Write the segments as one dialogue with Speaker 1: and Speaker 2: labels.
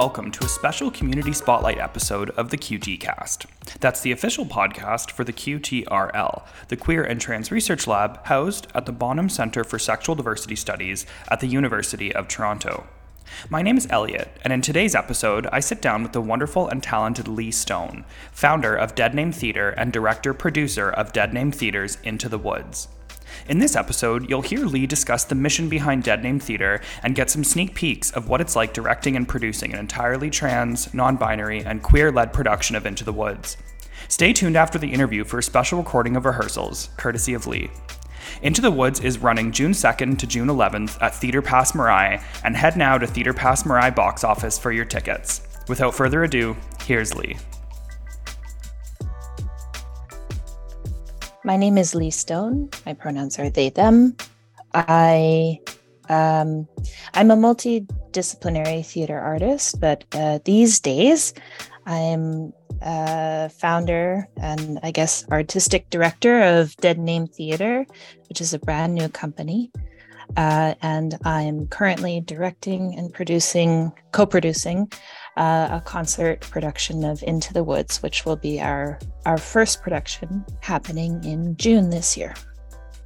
Speaker 1: welcome to a special community spotlight episode of the QT Cast. That's the official podcast for the QTRL, the Queer and Trans Research Lab housed at the Bonham Center for Sexual Diversity Studies at the University of Toronto. My name is Elliott, and in today's episode, I sit down with the wonderful and talented Lee Stone, founder of Dead Name Theatre and director producer of Dead Name Theatre's Into the Woods. In this episode, you'll hear Lee discuss the mission behind Dead Name Theatre and get some sneak peeks of what it's like directing and producing an entirely trans, non binary, and queer led production of Into the Woods. Stay tuned after the interview for a special recording of rehearsals, courtesy of Lee. Into the Woods is running June 2nd to June 11th at Theatre Passe Muraille, and head now to Theatre Passe Muraille box office for your tickets. Without further ado, here's Lee.
Speaker 2: My name is Lee Stone. My pronouns are they, them. I um, I'm a multidisciplinary theater artist, but uh, these days I'm a founder and I guess artistic director of Dead Name Theater, which is a brand new company. Uh, and I'm currently directing and producing, co producing uh, a concert production of Into the Woods, which will be our, our first production happening in June this year.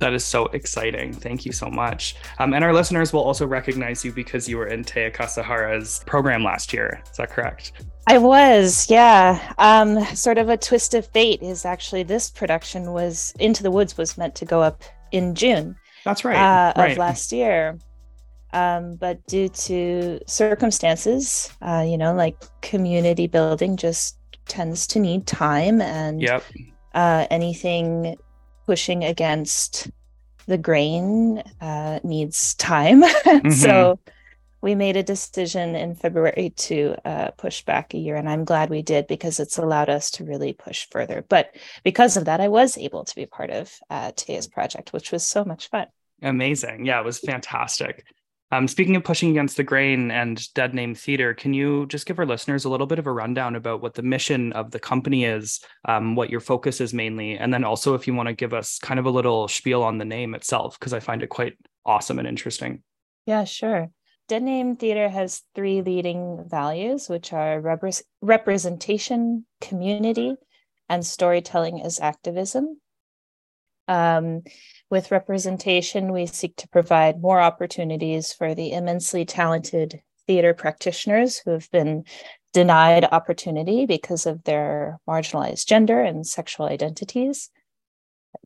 Speaker 1: That is so exciting. Thank you so much. Um, and our listeners will also recognize you because you were in Teiya Kasahara's program last year. Is that correct?
Speaker 2: I was, yeah. Um, sort of a twist of fate is actually this production was Into the Woods was meant to go up in June.
Speaker 1: That's right.
Speaker 2: Uh,
Speaker 1: right.
Speaker 2: Of last year. Um, but due to circumstances, uh, you know, like community building just tends to need time and
Speaker 1: Yep.
Speaker 2: uh, anything pushing against the grain uh, needs time. so we made a decision in February to uh, push back a year, and I'm glad we did because it's allowed us to really push further. But because of that, I was able to be part of uh, Teiya's project, which was so much fun.
Speaker 1: Amazing. Yeah, it was fantastic. Um, speaking of pushing against the grain and Dead Name Theatre, can you just give our listeners a little bit of a rundown about what the mission of the company is, um, what your focus is mainly, and then also if you want to give us kind of a little spiel on the name itself, because I find it quite awesome and interesting.
Speaker 2: Yeah, sure. Dead Name Theater has three leading values, which are repre- representation, community, and storytelling as activism. Um, with representation, we seek to provide more opportunities for the immensely talented theater practitioners who have been denied opportunity because of their marginalized gender and sexual identities.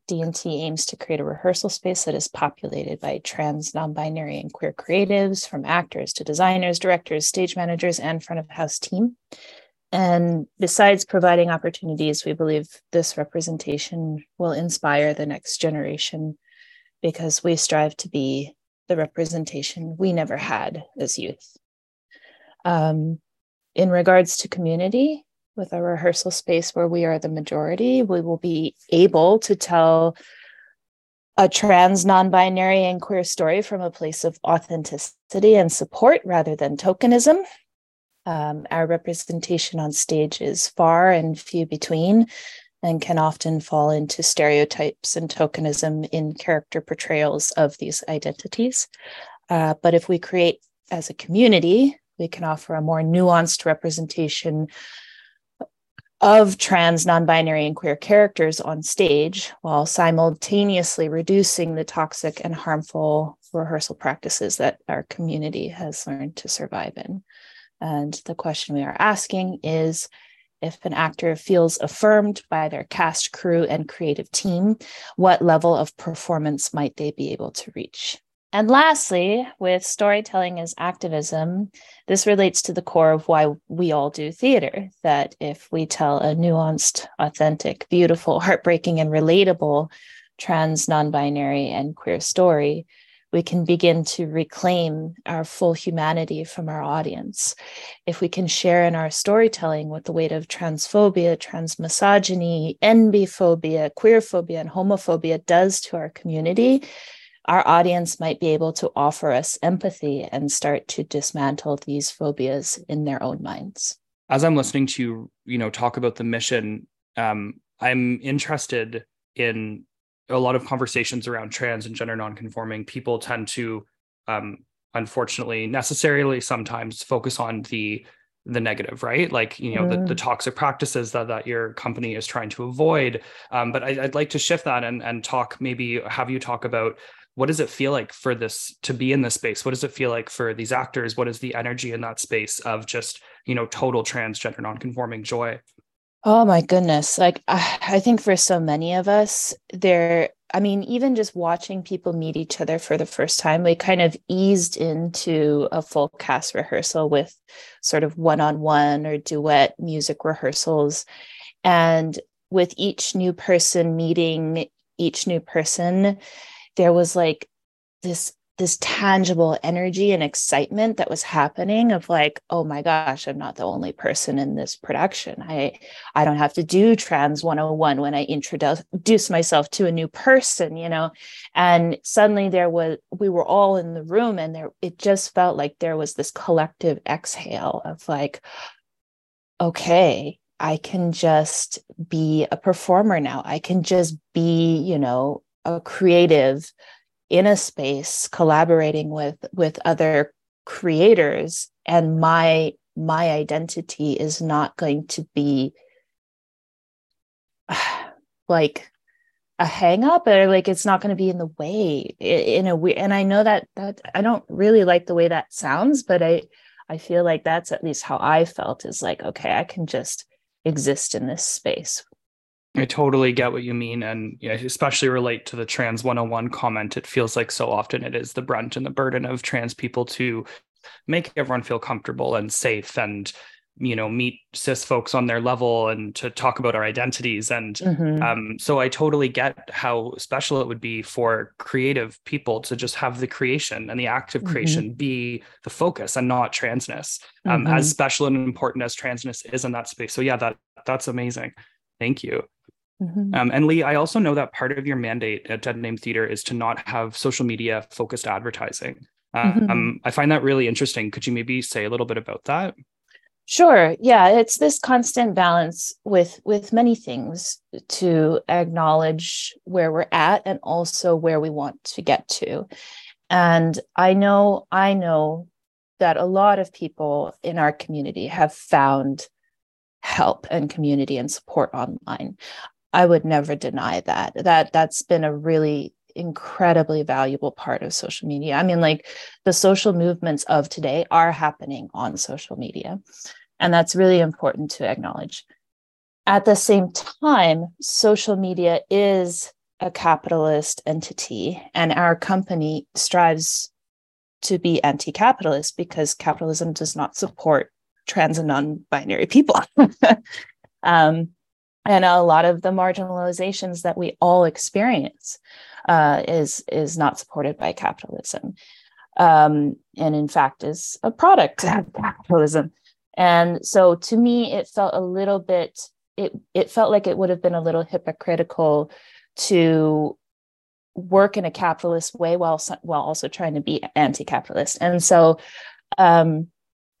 Speaker 2: D&T aims to create a rehearsal space that is populated by trans, non-binary, and queer creatives, from actors to designers, directors, stage managers, and front of house team. And besides providing opportunities, we believe this representation will inspire the next generation because we strive to be the representation we never had as youth. Um, in regards to community, with a rehearsal space where we are the majority, we will be able to tell a trans, non binary, and queer story from a place of authenticity and support rather than tokenism. Um, our representation on stage is far and few between and can often fall into stereotypes and tokenism in character portrayals of these identities. Uh, but if we create as a community, we can offer a more nuanced representation of trans, non binary, and queer characters on stage while simultaneously reducing the toxic and harmful rehearsal practices that our community has learned to survive in. And the question we are asking is if an actor feels affirmed by their cast, crew, and creative team, what level of performance might they be able to reach? And lastly, with storytelling as activism, this relates to the core of why we all do theater. That if we tell a nuanced, authentic, beautiful, heartbreaking, and relatable trans, non binary, and queer story, we can begin to reclaim our full humanity from our audience. If we can share in our storytelling what the weight of transphobia, transmisogyny, enbyphobia, queerphobia, and homophobia does to our community, our audience might be able to offer us empathy and start to dismantle these phobias in their own minds.
Speaker 1: As I'm listening to you, you know, talk about the mission, um, I'm interested in a lot of conversations around trans and gender nonconforming. People tend to, um, unfortunately, necessarily sometimes focus on the the negative right like you know the, the mm. toxic practices that, that your company is trying to avoid um, but I, would like to shift that and, and talk maybe have you talk about what does it feel like for this to be in this space what does it feel like for these actors what is the energy in that space of just you know total transgender nonconforming joy
Speaker 2: oh my goodness like I I think for so many of us there I mean, even just watching people meet each other for the first time, we kind of eased into a full cast rehearsal with sort of one on one or duet music rehearsals. And with each new person meeting each new person, there was like this this tangible energy and excitement that was happening of like oh my gosh i'm not the only person in this production. I i don't have to do trans 101 when i introduce myself to a new person you know? And suddenly there was we were all in the room and there it just felt like there was this collective exhale of like okay i can just be a performer now. I can just be you know a creative in a space collaborating with with other creators and my my identity is not going to be like a hang up or like it's not going to be in the way in a way and i know that that i don't really like the way that sounds but i i feel like that's at least how i felt is like okay i can just exist in this space
Speaker 1: I totally get what you mean. And yeah, especially relate to the trans 101 comment. It feels like so often it is the brunt and the burden of trans people to make everyone feel comfortable and safe and you know meet cis folks on their level and to talk about our identities and mm-hmm. um, so i totally get how special it would be for creative people to just have the creation and the act of creation mm-hmm. be the focus and not transness um, mm-hmm. as special and important as transness is in that space so yeah that that's amazing thank you Mm-hmm. Um, and Lee, I also know that part of your mandate at Dead Name Theater is to not have social media focused advertising. Uh, mm-hmm. Um, I find that really interesting. Could you maybe say a little bit about that?
Speaker 2: Sure. Yeah, it's this constant balance with with many things to acknowledge where we're at and also where we want to get to. And I know I know that a lot of people in our community have found help and community and support online. I would never deny that. That that's been a really incredibly valuable part of social media. I mean, like the social movements of today are happening on social media. And that's really important to acknowledge. At the same time, social media is a capitalist entity, and our company strives to be anti capitalist because capitalism does not support trans and non binary people. um, and a lot of the marginalizations that we all experience uh, is is not supported by capitalism. Um, and in fact is a product of capitalism. And so to me it felt a little bit it it felt like it would have been a little hypocritical to work in a capitalist way while while also trying to be anti-capitalist. And so um,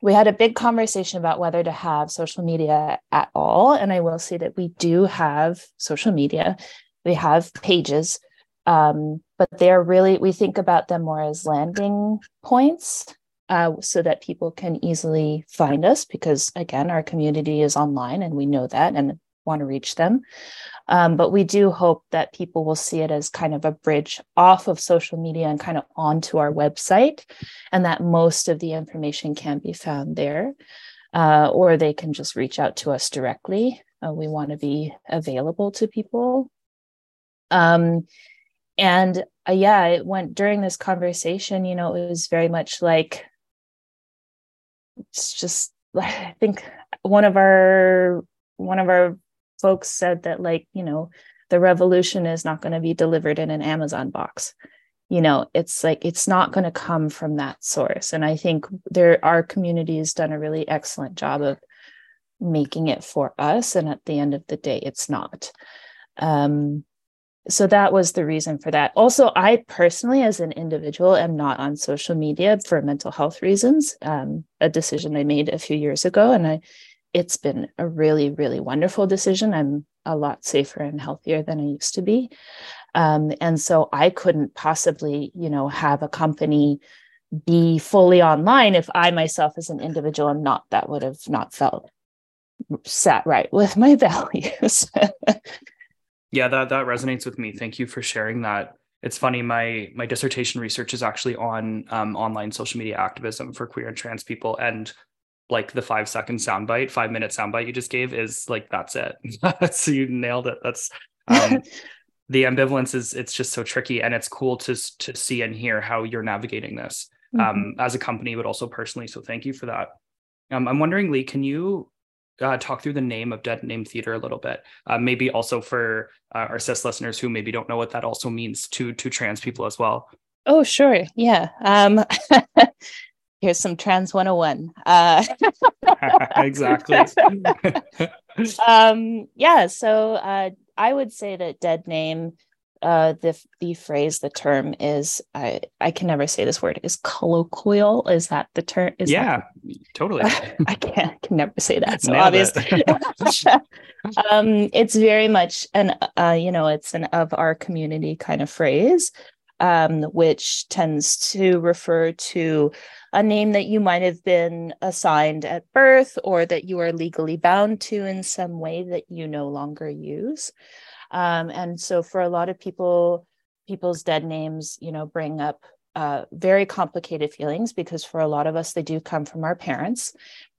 Speaker 2: we had a big conversation about whether to have social media at all. And I will say that we do have social media, we have pages, um, but they're really, we think about them more as landing points uh, so that people can easily find us because, again, our community is online and we know that and want to reach them. Um, but we do hope that people will see it as kind of a bridge off of social media and kind of onto our website, and that most of the information can be found there. Uh, or they can just reach out to us directly. Uh, we want to be available to people. Um, and uh, yeah, it went during this conversation, you know, it was very much like, it's just, I think one of our one of our folks said that like you know the revolution is not going to be delivered in an amazon box you know it's like it's not going to come from that source and i think there our community has done a really excellent job of making it for us and at the end of the day it's not um so that was the reason for that. Also, I personally, as an individual, am not on social media for mental health reasons. Um, a decision I made a few years ago, and I, it's been a really, really wonderful decision. I'm a lot safer and healthier than I used to be, um, and so I couldn't possibly, you know, have a company be fully online if I myself, as an individual, am not. That would have not felt sat right with my values.
Speaker 1: yeah, that that resonates with me. Thank you for sharing that. It's funny. My my dissertation research is actually on um, online social media activism for queer and trans people, and like the five second soundbite, five minute soundbite you just gave is like that's it. so you nailed it. That's um, the ambivalence is it's just so tricky, and it's cool to to see and hear how you're navigating this mm-hmm. um, as a company, but also personally. So thank you for that. Um, I'm wondering, Lee, can you uh, talk through the name of Dead Name Theater a little bit? Uh, maybe also for uh, our cis listeners who maybe don't know what that also means to to trans people as well.
Speaker 2: Oh, sure. Yeah. Um, here's some trans 101. Uh,
Speaker 1: exactly.
Speaker 2: um, yeah. So uh, I would say that Dead Name uh, the the phrase, the term is I I can never say this word is colloquial. Is that the term? Is
Speaker 1: yeah, that, totally.
Speaker 2: I can't I can never say that. So obviously, it. um, it's very much an uh, you know it's an of our community kind of phrase, um, which tends to refer to a name that you might have been assigned at birth or that you are legally bound to in some way that you no longer use. Um, and so for a lot of people, people's dead names, you know, bring up uh, very complicated feelings because for a lot of us, they do come from our parents.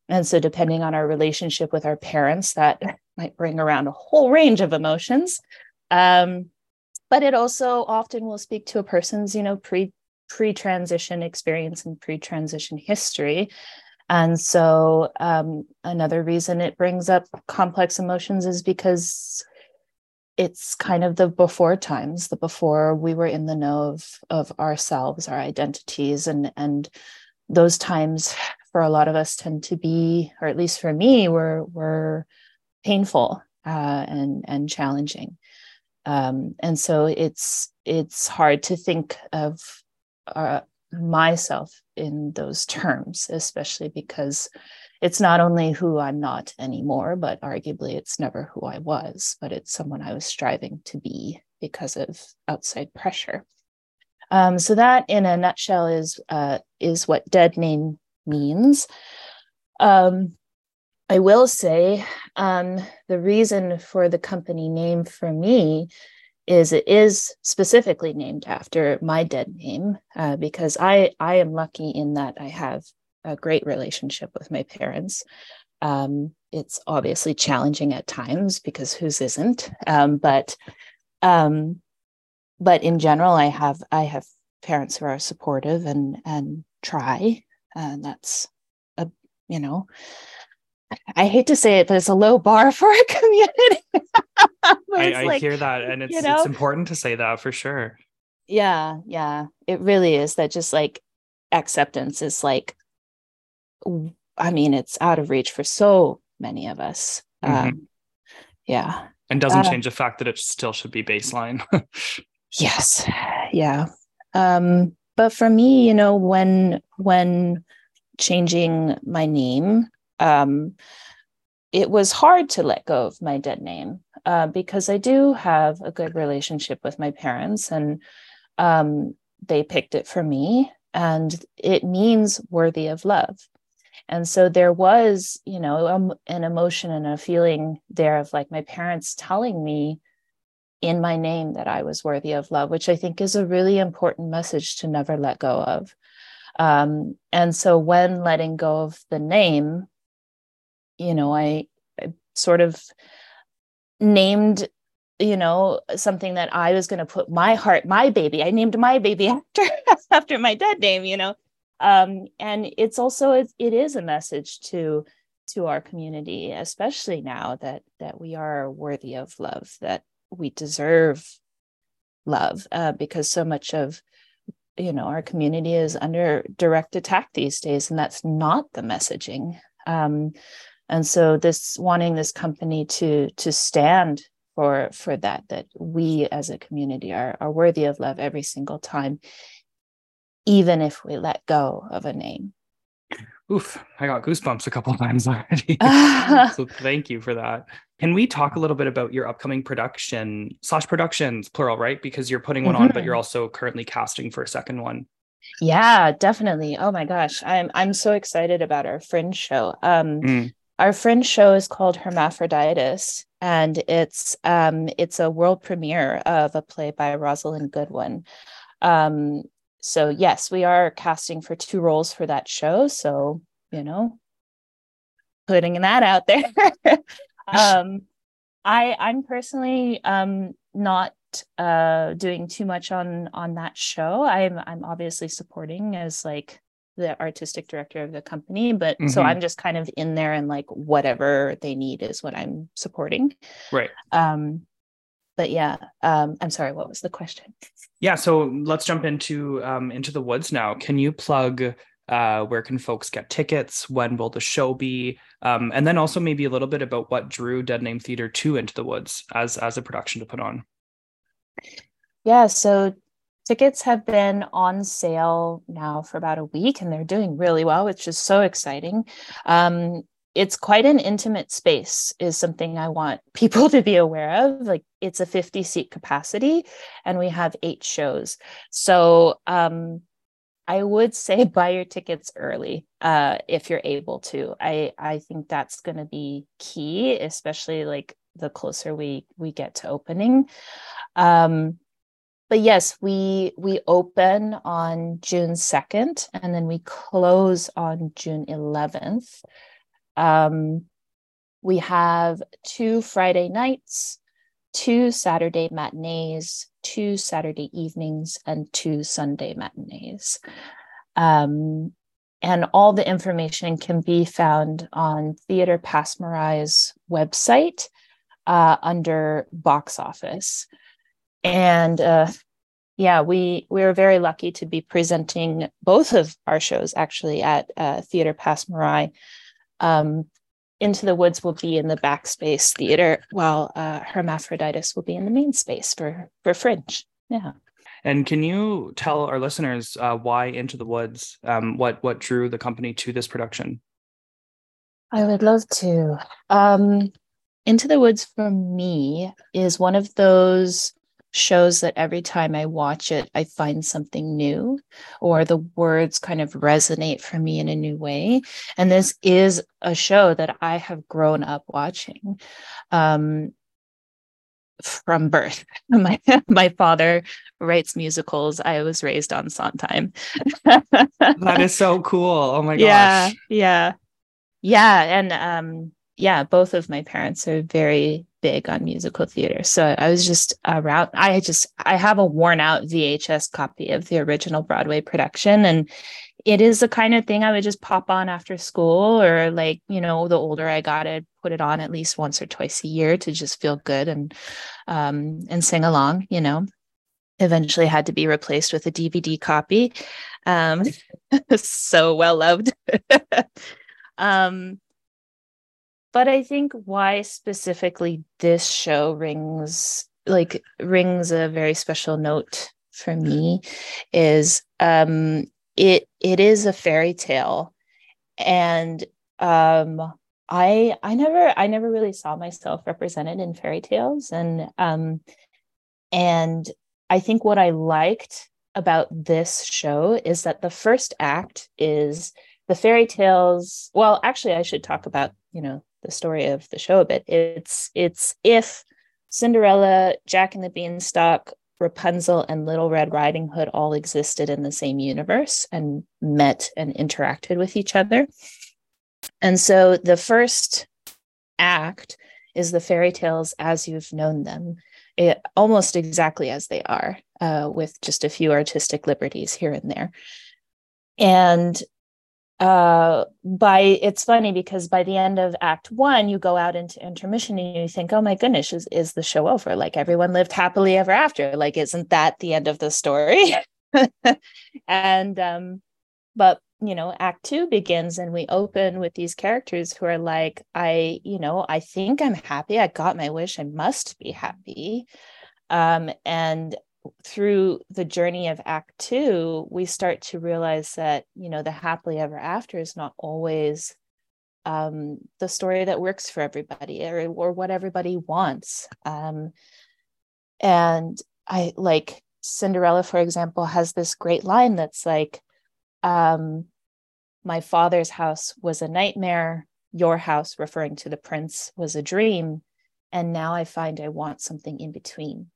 Speaker 2: And so, depending on our relationship with our parents, that might bring around a whole range of emotions. Um, but it also often will speak to a person's, you know, pre pre transition experience and pre transition history. And so, um, another reason it brings up complex emotions is because it's kind of the before times the before we were in the know of of ourselves our identities and and those times for a lot of us tend to be or at least for me were were painful uh, and and challenging um, and so it's it's hard to think of uh, myself in those terms especially because it's not only who I'm not anymore, but arguably it's never who I was, but it's someone I was striving to be because of outside pressure. Um, so that, in a nutshell, is uh, is what dead name means. Um, I will say um, the reason for the company name for me is it is specifically named after my dead name uh, because I I am lucky in that I have a great relationship with my parents. Um, it's obviously challenging at times because whose isn't? Um, but um, but in general, I have I have parents who are supportive and and try, and that's a you know. I hate to say it, but it's a low bar for a community.
Speaker 1: I, I like, hear that, and it's you know? it's important to say that for sure.
Speaker 2: Yeah, yeah, it really is. That just like acceptance is like I mean, it's out of reach for so many of us. Mm-hmm. Um, yeah.
Speaker 1: And doesn't uh, change the fact that it still should be baseline.
Speaker 2: yes. Yeah. Um, but for me, you know, when when changing my name, um, it was hard to let go of my dead name uh, because I do have a good relationship with my parents, and um, they picked it for me, and it means worthy of love. And so there was you know um, an emotion and a feeling there of like my parents telling me in my name that i was worthy of love which i think is a really important message to never let go of. Um, and so when letting go of the name you know i, I sort of named you know something that i was going to put my heart my baby i named my baby after after my dead name you know? Um, and it's also it, it is a message to to our community especially now that that we are worthy of love that we deserve love uh, because so much of you know our community is under direct attack these days and that's not the messaging. Um, and so this wanting this company to to stand for for that that we as a community are are worthy of love every single time even if we let go of a name
Speaker 1: Oof, I got goosebumps a couple times already. so thank you for that. Can we talk a little bit about your upcoming production slash productions, plural, right? Because you're putting one mm-hmm. on, but you're mm-hmm. also currently casting for a second one.
Speaker 2: Yeah, definitely. Oh my gosh. I'm I'm so excited about our fringe show. Um mm. Our fringe show is called Hermaphroditus and it's um it's a world premiere of a play by Rosalind Goodwin. Um so yes, we are casting for two roles for that show. So, you know, putting that out there. um, I I'm personally um not uh doing too much on on that show. I'm I'm obviously supporting as like the artistic director of the company, but mm-hmm. so I'm just kind of in there and like whatever they need is what I'm supporting.
Speaker 1: Right.
Speaker 2: Um but yeah, um I'm sorry, what was the question?
Speaker 1: Yeah, so let's jump into um, into the woods now. Can you plug uh, where can folks get tickets? When will the show be? Um, and then also maybe a little bit about what drew Dead Name Theater to Into the Woods as as a production to put on.
Speaker 2: Yeah, so tickets have been on sale now for about a week, and they're doing really well, which is so exciting. Um, it's quite an intimate space is something i want people to be aware of. Like it's a 50 seat capacity and we have eight shows. So um i would say buy your tickets early uh if you're able to. I i think that's going to be key especially like the closer we we get to opening. Um but yes we we open on june 2nd and then we close on june 11th um, we have two Friday nights, two Saturday matinees, two Saturday evenings, and two Sunday matinees. Um, and all the information can be found on Theatre Passe Muraille's website uh, under box office. And uh, yeah, we we are very lucky to be presenting both of our shows actually at uh, Theatre Passe Muraille um, Into the Woods will be in the backspace theater, while uh, Hermaphroditus will be in the main space for for Fringe. Yeah.
Speaker 1: And can you tell our listeners uh, why Into the Woods? Um, what what drew the company to this production?
Speaker 2: I would love to. Um, Into the Woods for me is one of those shows that every time I watch it, I find something new or the words kind of resonate for me in a new way. And this is a show that I have grown up watching. Um, from birth. My my father writes musicals. I was raised on Sondheim.
Speaker 1: that is so cool. Oh my gosh.
Speaker 2: Yeah, yeah. Yeah. And um, yeah, both of my parents are very big on musical theater. So I was just around, I just, I have a worn out VHS copy of the original Broadway production. And it is the kind of thing I would just pop on after school or like, you know, the older I got, I'd put it on at least once or twice a year to just feel good and, um, and sing along, you know, eventually had to be replaced with a DVD copy. Um, so well loved. um, but I think why specifically this show rings like rings a very special note for me is um it it is a fairy tale. And um I I never I never really saw myself represented in fairy tales. And um and I think what I liked about this show is that the first act is the fairy tales well actually I should talk about you know the story of the show a bit. It's it's if Cinderella, Jack and the Beanstalk, Rapunzel, and Little Red Riding Hood all existed in the same universe and met and interacted with each other. And so the first act is the fairy tales as you've known them, it, almost exactly as they are, uh, with just a few artistic liberties here and there. And uh, by it's funny because by the end of act one you go out into intermission and you think oh my goodness is, is the show over? Like everyone lived happily ever after. Like isn't that the end of the story? And um but you know act 2 begins and we open with these characters who are like i you know i think i'm happy. I got my wish. I must be happy. Um, and through the journey of act 2 we start to realize that you know the happily ever after is not always um, the story that works for everybody or, or what everybody wants um, and i like cinderella for example has this great line that's like um, my father's house was a nightmare. Your house, referring to the prince, was a dream. And now I find I want something in between.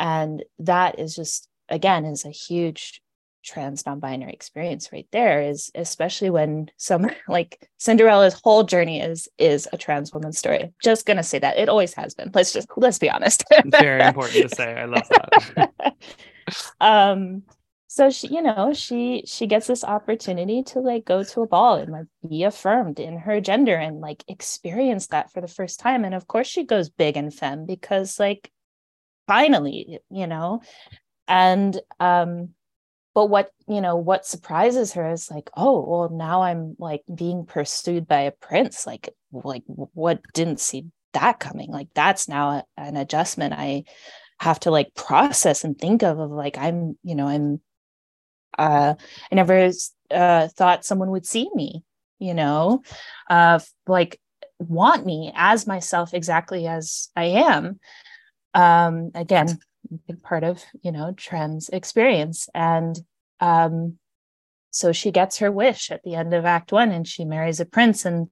Speaker 2: And that is just, again, is a huge trans non-binary experience right there is especially when some like cinderella's whole journey is is a trans woman story. Just gonna say that. It always has been. Let's just let's be honest.
Speaker 1: Very important to say. I love that.
Speaker 2: Um so she you know she she gets this opportunity to like go to a ball and like be affirmed in her gender and like experience that for the first time. And of course she goes big and femme because like finally you know? And um but what you know what surprises her is like oh well now i'm like being pursued by a prince. Like like what didn't see that coming? Like that's now a, an adjustment i have to like process and think of of like i'm you know i'm uh, I never uh, thought someone would see me, you know, uh, like want me as myself exactly as I am. Um, again, big part of you know trans experience, and um, so she gets her wish at the end of Act One, and she marries a prince, and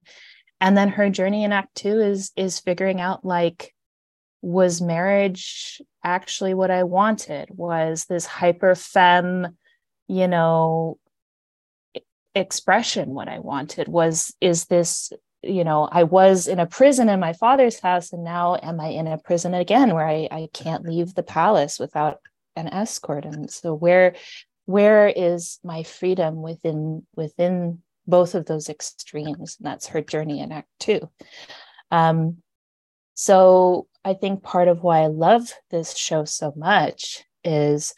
Speaker 2: and then her journey in Act Two is is figuring out like was marriage actually what I wanted? Was this hyper femme you know expression what i wanted? Was is this you know i was in a prison in my father's house and now am i in a prison again where i, I can't leave the palace without an escort. And so where where is my freedom within within both of those extremes? And that's her journey in act two. Um, so i think part of why i love this show so much is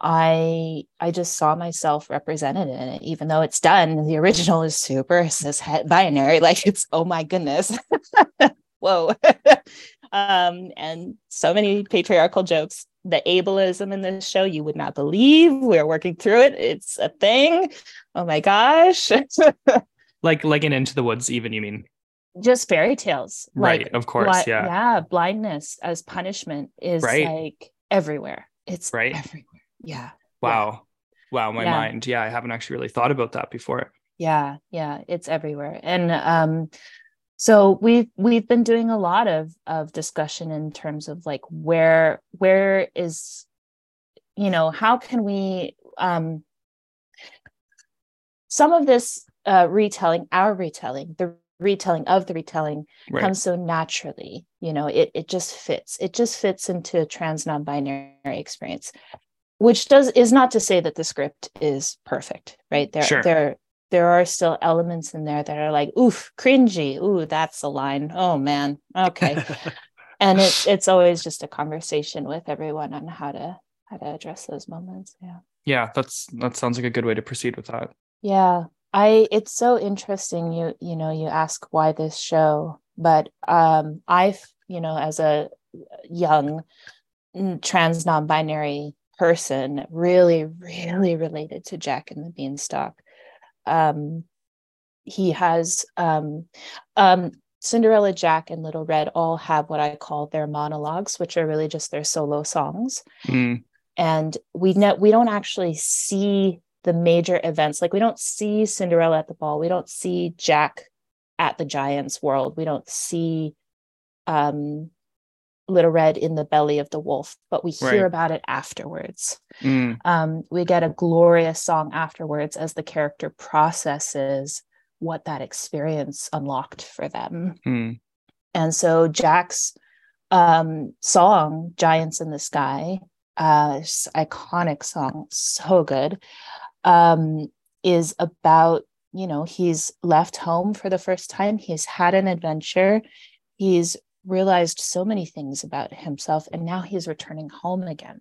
Speaker 2: I I just saw myself represented in it, even though it's done. The original is super cis het binary, like it's oh my goodness, whoa, um, and so many patriarchal jokes. The ableism in this show, you would not believe. We're working through it. It's a thing. Oh my gosh.
Speaker 1: like like in Into the Woods, even you mean?
Speaker 2: Just fairy tales,
Speaker 1: right?
Speaker 2: Like,
Speaker 1: of course, yeah,
Speaker 2: yeah. Blindness as punishment is right. like everywhere. It's
Speaker 1: right
Speaker 2: everywhere yeah.
Speaker 1: Wow. Wow my yeah. mind. Yeah i haven't actually really thought about that before.
Speaker 2: Yeah yeah it's everywhere. And um so we've we've been doing a lot of of discussion in terms of like where where is you know how can we um some of this uh retelling our retelling the retelling of the retelling right. comes so naturally you know it it just fits. It just fits into a trans non-binary experience which does is not to say that the script is perfect right? There
Speaker 1: sure.
Speaker 2: there there are still elements in there that are like oof cringy. Ooh that's a line. Oh man. Okay. And it, it's always just a conversation with everyone on how to how to address those moments. Yeah.
Speaker 1: Yeah that's that sounds like a good way to proceed with that.
Speaker 2: Yeah. I it's so interesting you you know you ask why this show but um i've you know as a young trans non-binary person really, really related to Jack and the Beanstalk. Um, he has um, um, Cinderella, Jack, and Little Red all have what I call their monologues, which are really just their solo songs.
Speaker 1: Mm.
Speaker 2: And we know we don't actually see the major events. Like we don't see Cinderella at the ball. We don't see Jack at the Giants World. We don't see um, Little Red in the belly of the wolf, but we hear right. about it afterwards.
Speaker 1: Mm.
Speaker 2: Um, we get a glorious song afterwards as the character processes what that experience unlocked for them.
Speaker 1: Mm.
Speaker 2: And so Jack's um, song, Giants in the Sky, uh, iconic song, so good, um, is about, you know, he's left home for the first time. He's had an adventure. He's realized so many things about himself and now he's returning home again.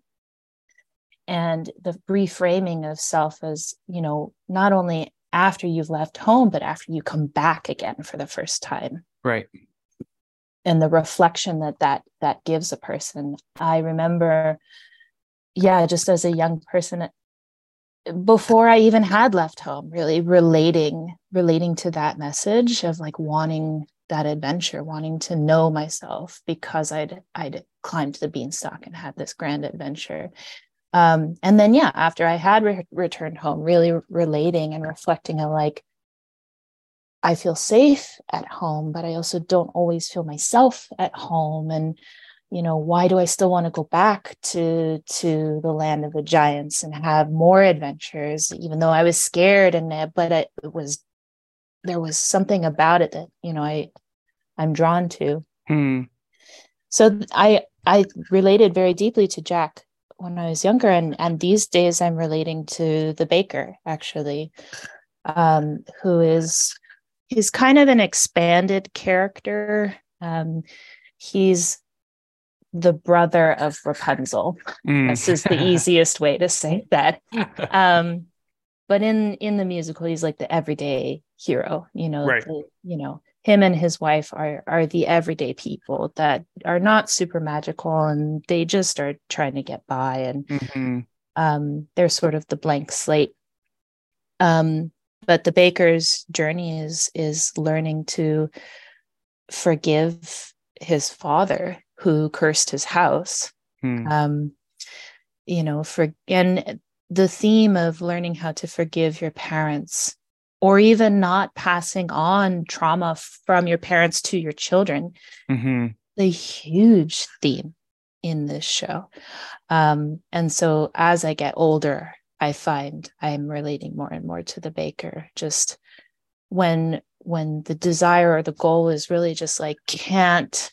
Speaker 2: And the reframing of self as you know not only after you've left home but after you come back again for the first time.
Speaker 1: Right.
Speaker 2: And the reflection that that that gives a person. I remember yeah just as a young person before i even had left home really relating relating to that message of like wanting that adventure wanting to know myself because i'd i'd climbed the beanstalk and had this grand adventure. Um, and then yeah after i had re- returned home really relating and reflecting on like i feel safe at home but i also don't always feel myself at home. And you know why do i still want to go back to to the land of the giants and have more adventures even though i was scared and but it was there was something about it that you know i i'm drawn to
Speaker 1: hmm.
Speaker 2: so i i related very deeply to jack when I was younger, and and these days I'm relating to the baker actually, um, who is he's kind of an expanded character. Um, he's the brother of Rapunzel.
Speaker 1: Mm.
Speaker 2: This is the easiest way to say that. Um, but in in the musical, he's like the everyday hero. You know,
Speaker 1: right.
Speaker 2: the, you know, him and his wife are are the everyday people that are not super magical and they just are trying to get by and
Speaker 1: mm-hmm.
Speaker 2: um, they're sort of the blank slate um, but the baker's journey is is learning to forgive his father who cursed his house
Speaker 1: mm.
Speaker 2: um, you know for and the theme of learning how to forgive your parents or even not passing on trauma from your parents to your children.
Speaker 1: Mm-hmm.
Speaker 2: the huge theme in this show. Um, and so as i get older i find i'm relating more and more to the baker. Just when when the desire or the goal is really just like can't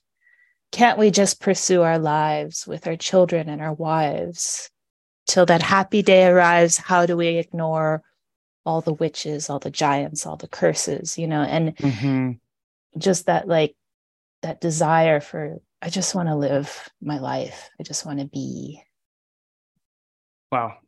Speaker 2: can't we just pursue our lives with our children and our wives? Till that happy day arrives how do we ignore all the witches, all the giants, all the curses, you know, and
Speaker 1: mm-hmm.
Speaker 2: just that like that desire for I just want to live my life. I just want to be.
Speaker 1: Wow.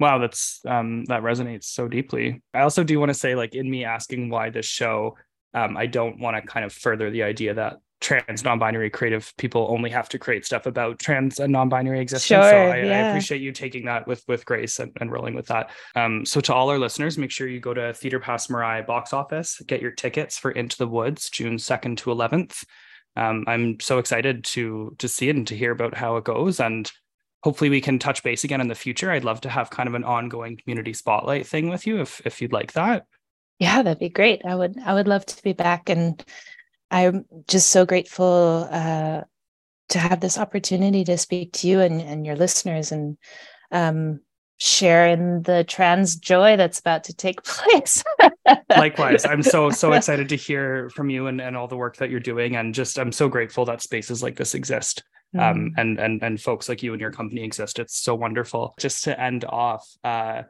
Speaker 1: Wow, that's um that resonates so deeply. I also do want to say, like, in me asking why this show, um, I don't want to kind of further the idea that trans non-binary creative people only have to create stuff about trans and non-binary existence
Speaker 2: sure,
Speaker 1: so I,
Speaker 2: yeah.
Speaker 1: I, appreciate you taking that with with grace and, and rolling with that. Um, so to all our listeners make sure you go to Theatre Passe Muraille box office get your tickets for into the woods june 2nd to 11th um, i'm so excited to to see it and to hear about how it goes and hopefully we can touch base again in the future. I'd love to have kind of an ongoing community spotlight thing with you if if you'd like that.
Speaker 2: Yeah that'd be great. I would i would love to be back and I'm just so grateful uh, to have this opportunity to speak to you and, and your listeners and um, share in the trans joy that's about to take place.
Speaker 1: Likewise, I'm so so excited to hear from you and, and all the work that you're doing, and just I'm so grateful that spaces like this exist, um, mm. and and and folks like you and your company exist. It's so wonderful. Just to end off, uh,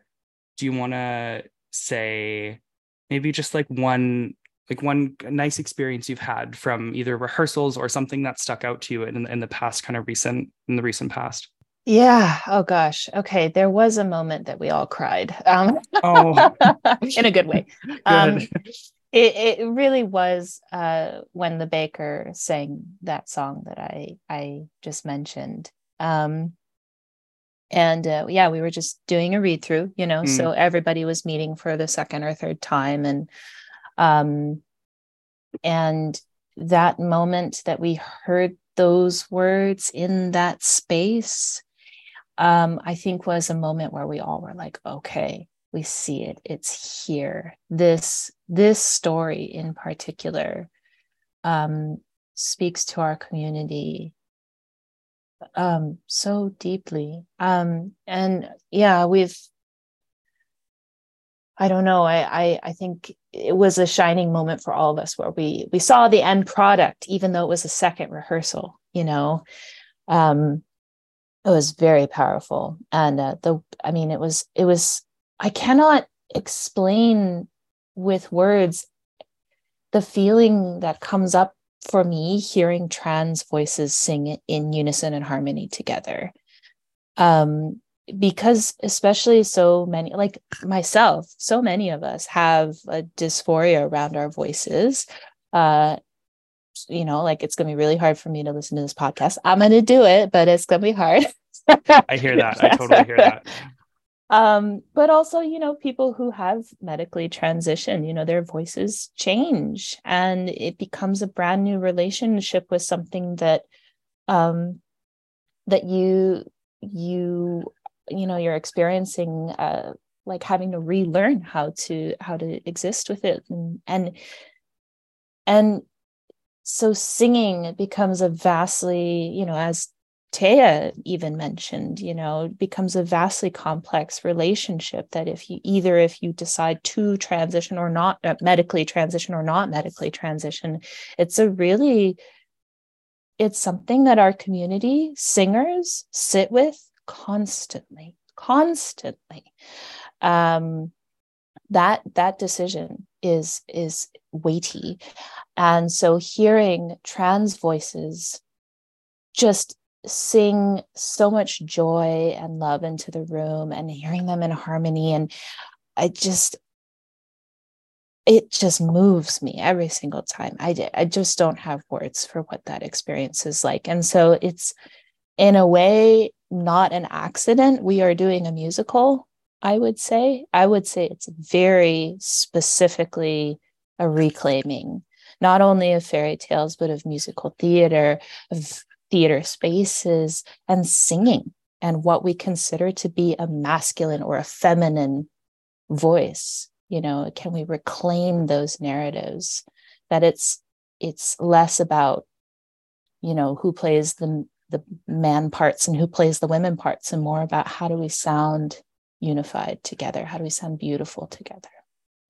Speaker 1: do you want to say maybe just like one like one nice experience you've had from either rehearsals or something that stuck out to you in, in the past kind of recent in the recent past?
Speaker 2: Yeah. Oh gosh. Okay. There was a moment that we all cried um
Speaker 1: oh.
Speaker 2: in a good way.
Speaker 1: Good.
Speaker 2: um it, it really was uh when the baker sang that song that i i just mentioned. Um and uh, yeah we were just doing a read through you know mm. so everybody was meeting for the second or third time and um, and that moment that we heard those words in that space, um, I think was a moment where we all were like, okay, we see it. It's here. This this story in particular um, speaks to our community um, so deeply. Um, and yeah, we've I don't know. I, I I think it was a shining moment for all of us where we we saw the end product, even though it was a second rehearsal. You know, um, it was very powerful, and uh, the I mean, it was it was. I cannot explain with words the feeling that comes up for me hearing trans voices sing in unison and harmony together. Um, because especially so many like myself so many of us have a dysphoria around our voices. Uh you know like it's going to be really hard for me to listen to this podcast. I'm going to do it but it's going to be hard.
Speaker 1: I hear that. I totally hear that.
Speaker 2: Um but also you know people who have medically transitioned you know their voices change and it becomes a brand new relationship with something that um that you you you know you're experiencing uh like having to relearn how to how to exist with it. And and and so singing becomes a vastly you know as Teiya even mentioned, you know, becomes a vastly complex relationship that if you either if you decide to transition or not uh, medically transition or not medically transition, it's a really it's something that our community singers sit with constantly, constantly. Um, that that decision is is weighty, and so hearing trans voices just sing so much joy and love into the room and hearing them in harmony and i just it just moves me every single time. I i just don't have words for what that experience is like. And so it's in a way not an accident. We are doing a musical i would say. I would say it's very specifically a reclaiming not only of fairy tales but of musical theater of theater spaces and singing and what we consider to be a masculine or a feminine voice. You know can we reclaim those narratives? That it's it's less about you know who plays the the man parts and who plays the women parts and more about how do we sound unified together? How do we sound beautiful together?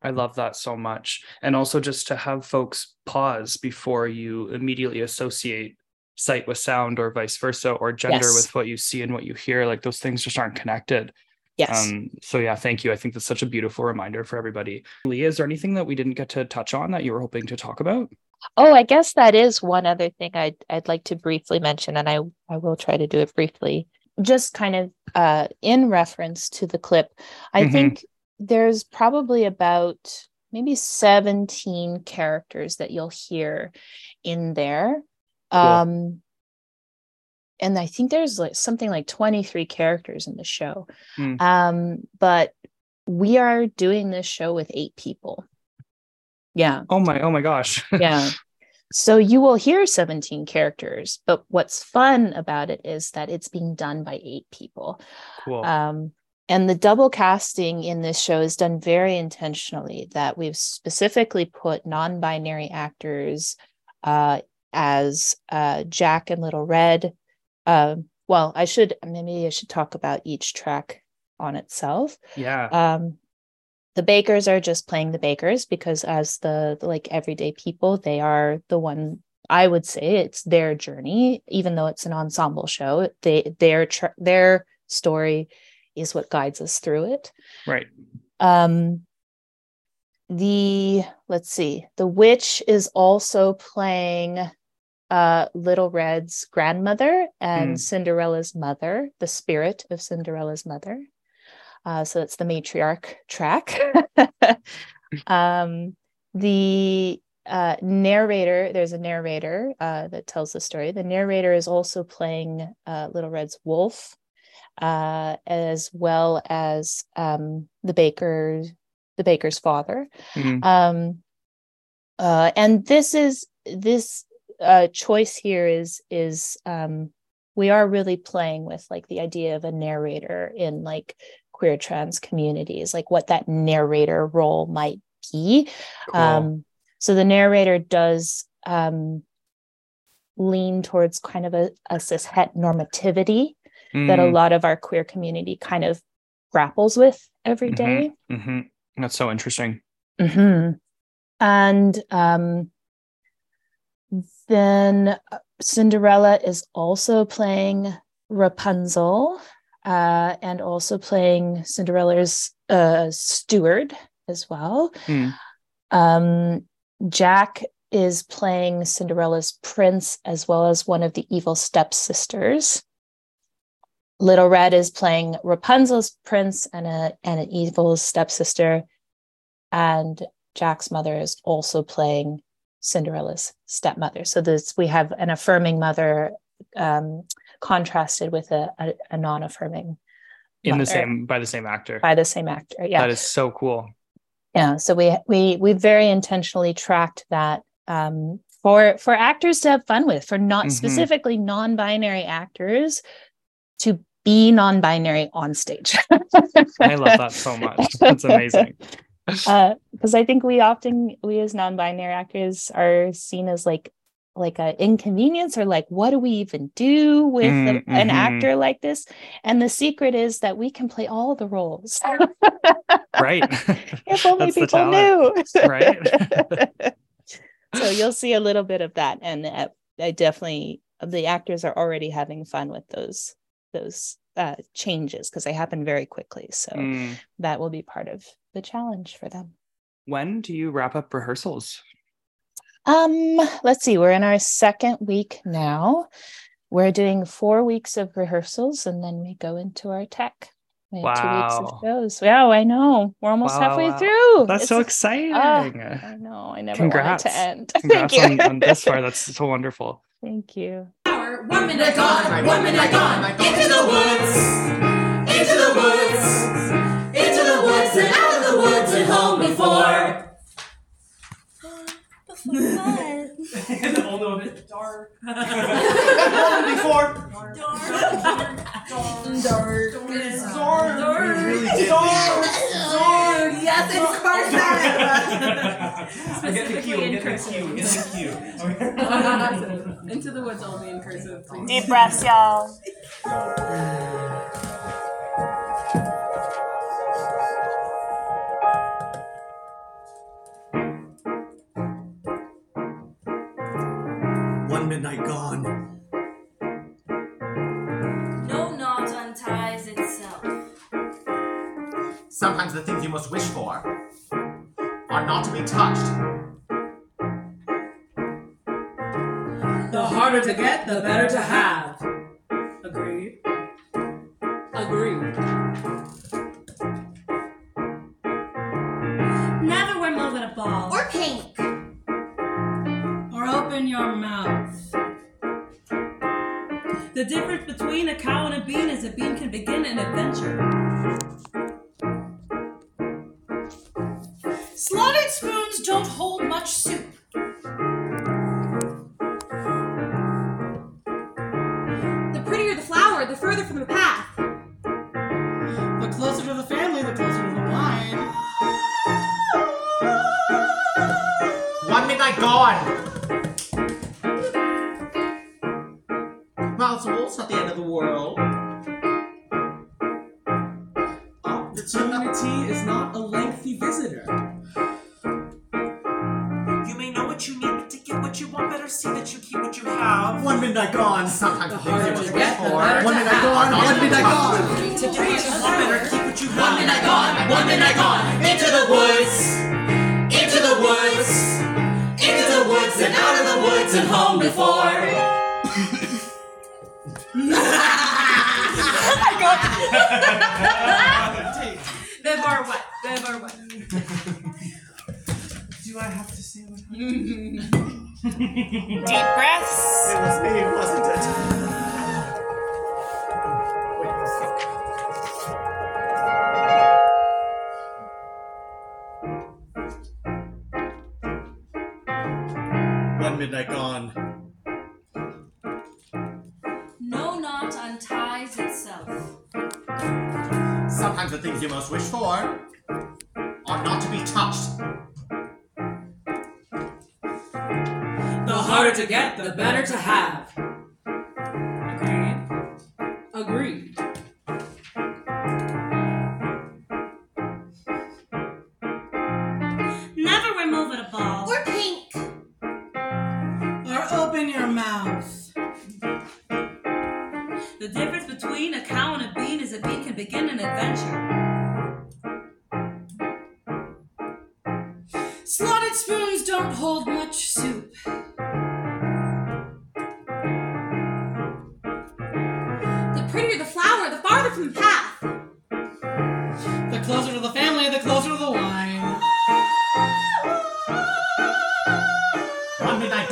Speaker 1: I love that so much. And also just to have folks pause before you immediately associate sight with sound or vice versa or gender yes. with what you see and what you hear like those things just aren't connected.
Speaker 2: Yes.
Speaker 1: Um so yeah thank you. I think that's such a beautiful reminder for everybody. Leah is there anything that we didn't get to touch on that you were hoping to talk about
Speaker 2: oh i guess that is one other thing i'd, I'd like to briefly mention and i i will try to do it briefly just kind of uh in reference to the clip i mm-hmm. think there's probably about maybe 17 characters that you'll hear in there Cool. Um, and I think there's like something like 23 characters in the show. Mm. Um, but we are doing this show with eight people. Yeah.
Speaker 1: Oh my, oh my gosh.
Speaker 2: yeah. So you will hear 17 characters, but what's fun about it is that it's being done by eight people.
Speaker 1: Cool.
Speaker 2: Um, and the double casting in this show is done very intentionally, that we've specifically put non binary actors uh, as uh, Jack and Little Red. Uh, well, I should maybe I should talk about each track on itself.
Speaker 1: Yeah.
Speaker 2: Um, the bakers are just playing the bakers because as the, the like everyday people, they are the one I would say it's their journey, even though it's an ensemble show. They their tra- their story is what guides us through it.
Speaker 1: Right.
Speaker 2: Um, the let's see, the witch is also playing uh, Little Red's grandmother and mm. Cinderella's mother, the spirit of Cinderella's mother. Uh, so that's the matriarch track. um, the uh, narrator, there's a narrator uh, that tells the story. The narrator is also playing uh, Little Red's wolf, uh, as well as um, the baker, the baker's father. Mm. Um, uh, and this is this uh, choice here is is um, we are really playing with like the idea of a narrator in like queer trans communities, like what that narrator role might be. Cool. Um, so the narrator does um, lean towards kind of a, a cishet normativity mm. that a mm. lot of our queer community kind of grapples with every day.
Speaker 1: mm-hmm. Mm-hmm. That's so interesting.
Speaker 2: Mm-hmm. And um, then uh, Cinderella is also playing Rapunzel uh, and also playing Cinderella's uh, steward as well. Mm. Um, Jack is playing Cinderella's prince as well as one of the evil stepsisters. Little Red is playing Rapunzel's prince and a and an evil stepsister, and Jack's mother is also playing Cinderella's stepmother. So this we have an affirming mother um, contrasted with a, a, a non-affirming
Speaker 1: In the same by the same actor.
Speaker 2: by the same actor. Yeah,
Speaker 1: That is so cool.
Speaker 2: yeah. So we we we very intentionally tracked that um, for for actors to have fun with, for not
Speaker 1: Mhm.
Speaker 2: specifically non-binary actors to be non-binary on stage.
Speaker 1: I love that so much. That's amazing.
Speaker 2: because I think we often we as non-binary actors are seen as like like a inconvenience or like what do we even do with a-
Speaker 1: Mm,
Speaker 2: an actor like this and the secret is that we can play all the roles
Speaker 1: Right.
Speaker 2: if only
Speaker 1: That's
Speaker 2: people knew
Speaker 1: right?
Speaker 2: so you'll see a little bit of that and uh, i definitely the actors are already having fun with those those uh, changes because they happen very quickly so
Speaker 1: Mm.
Speaker 2: that will be part of the challenge for them
Speaker 1: When do you wrap up rehearsals?
Speaker 2: Um, let's see, we're in our second week now. We're doing four weeks of rehearsals and then we go into our tech. We have two weeks of shows. Wow, I know. We're almost
Speaker 1: Wow,
Speaker 2: halfway
Speaker 1: wow.
Speaker 2: through.
Speaker 1: That's
Speaker 2: It's
Speaker 1: so
Speaker 2: a-
Speaker 1: exciting.
Speaker 2: I know. I never
Speaker 1: Congrats.
Speaker 2: wanted to end.
Speaker 1: Congrats
Speaker 2: Thank you.
Speaker 1: on, on this far. That's so wonderful.
Speaker 2: Thank you.
Speaker 3: Hour, one minute gone, one minute gone. Into the woods, into the woods, into the woods and out of the woods and home before.
Speaker 4: and all know it dark.
Speaker 5: before.
Speaker 4: Dark.
Speaker 5: Dark.
Speaker 4: Dark.
Speaker 5: Zorn. We really did.
Speaker 3: Yes, it's
Speaker 5: I get the cue. Get the cue. Get the cue.
Speaker 4: Into the woods only in cursive.
Speaker 2: Deep breaths, y'all.
Speaker 6: Most wish for are not to be touched.
Speaker 4: The harder to get, the better to have. Opportunity is not a lengthy visitor.
Speaker 5: You may know what you need, but to get what you want, better see that you keep what you have.
Speaker 6: One midnight gone. Sometimes
Speaker 4: The
Speaker 6: the things you
Speaker 4: harder
Speaker 6: most
Speaker 4: to
Speaker 6: wish
Speaker 4: get, the
Speaker 6: for one
Speaker 4: to
Speaker 6: midnight
Speaker 4: have.
Speaker 6: gone. One midnight gone.
Speaker 4: To get what you want, better keep what you have.
Speaker 3: One minute gone, one minute gone. Into the woods, into the woods, into the woods and out of the woods and home before.
Speaker 4: Oh They are what? They are what?
Speaker 5: Do I have to say what
Speaker 2: Deep breaths.
Speaker 5: It was me, wasn't it? One midnight gone.
Speaker 6: Sometimes the things you most wish for are not to be touched.
Speaker 4: The harder to get, the better to have.
Speaker 7: adventure. Slotted spoons don't hold much soup.
Speaker 3: The prettier the flower, the
Speaker 8: farther from the path. The closer to the family, the closer to
Speaker 5: the wine. One midnight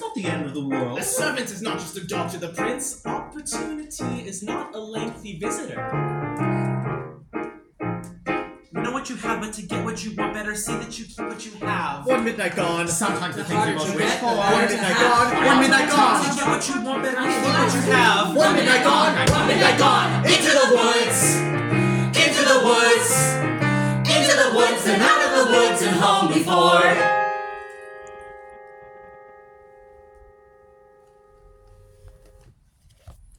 Speaker 5: not the end of the world. A servant is not just a dog to the
Speaker 8: prince. Midnight gone.
Speaker 6: Sometimes the things you most wish for.
Speaker 8: harder to have. One midnight gone.
Speaker 5: what you want, better what you have.
Speaker 8: One midnight gone.
Speaker 3: One midnight gone. Into the woods. Into the woods. Into the woods and out of the woods and home before.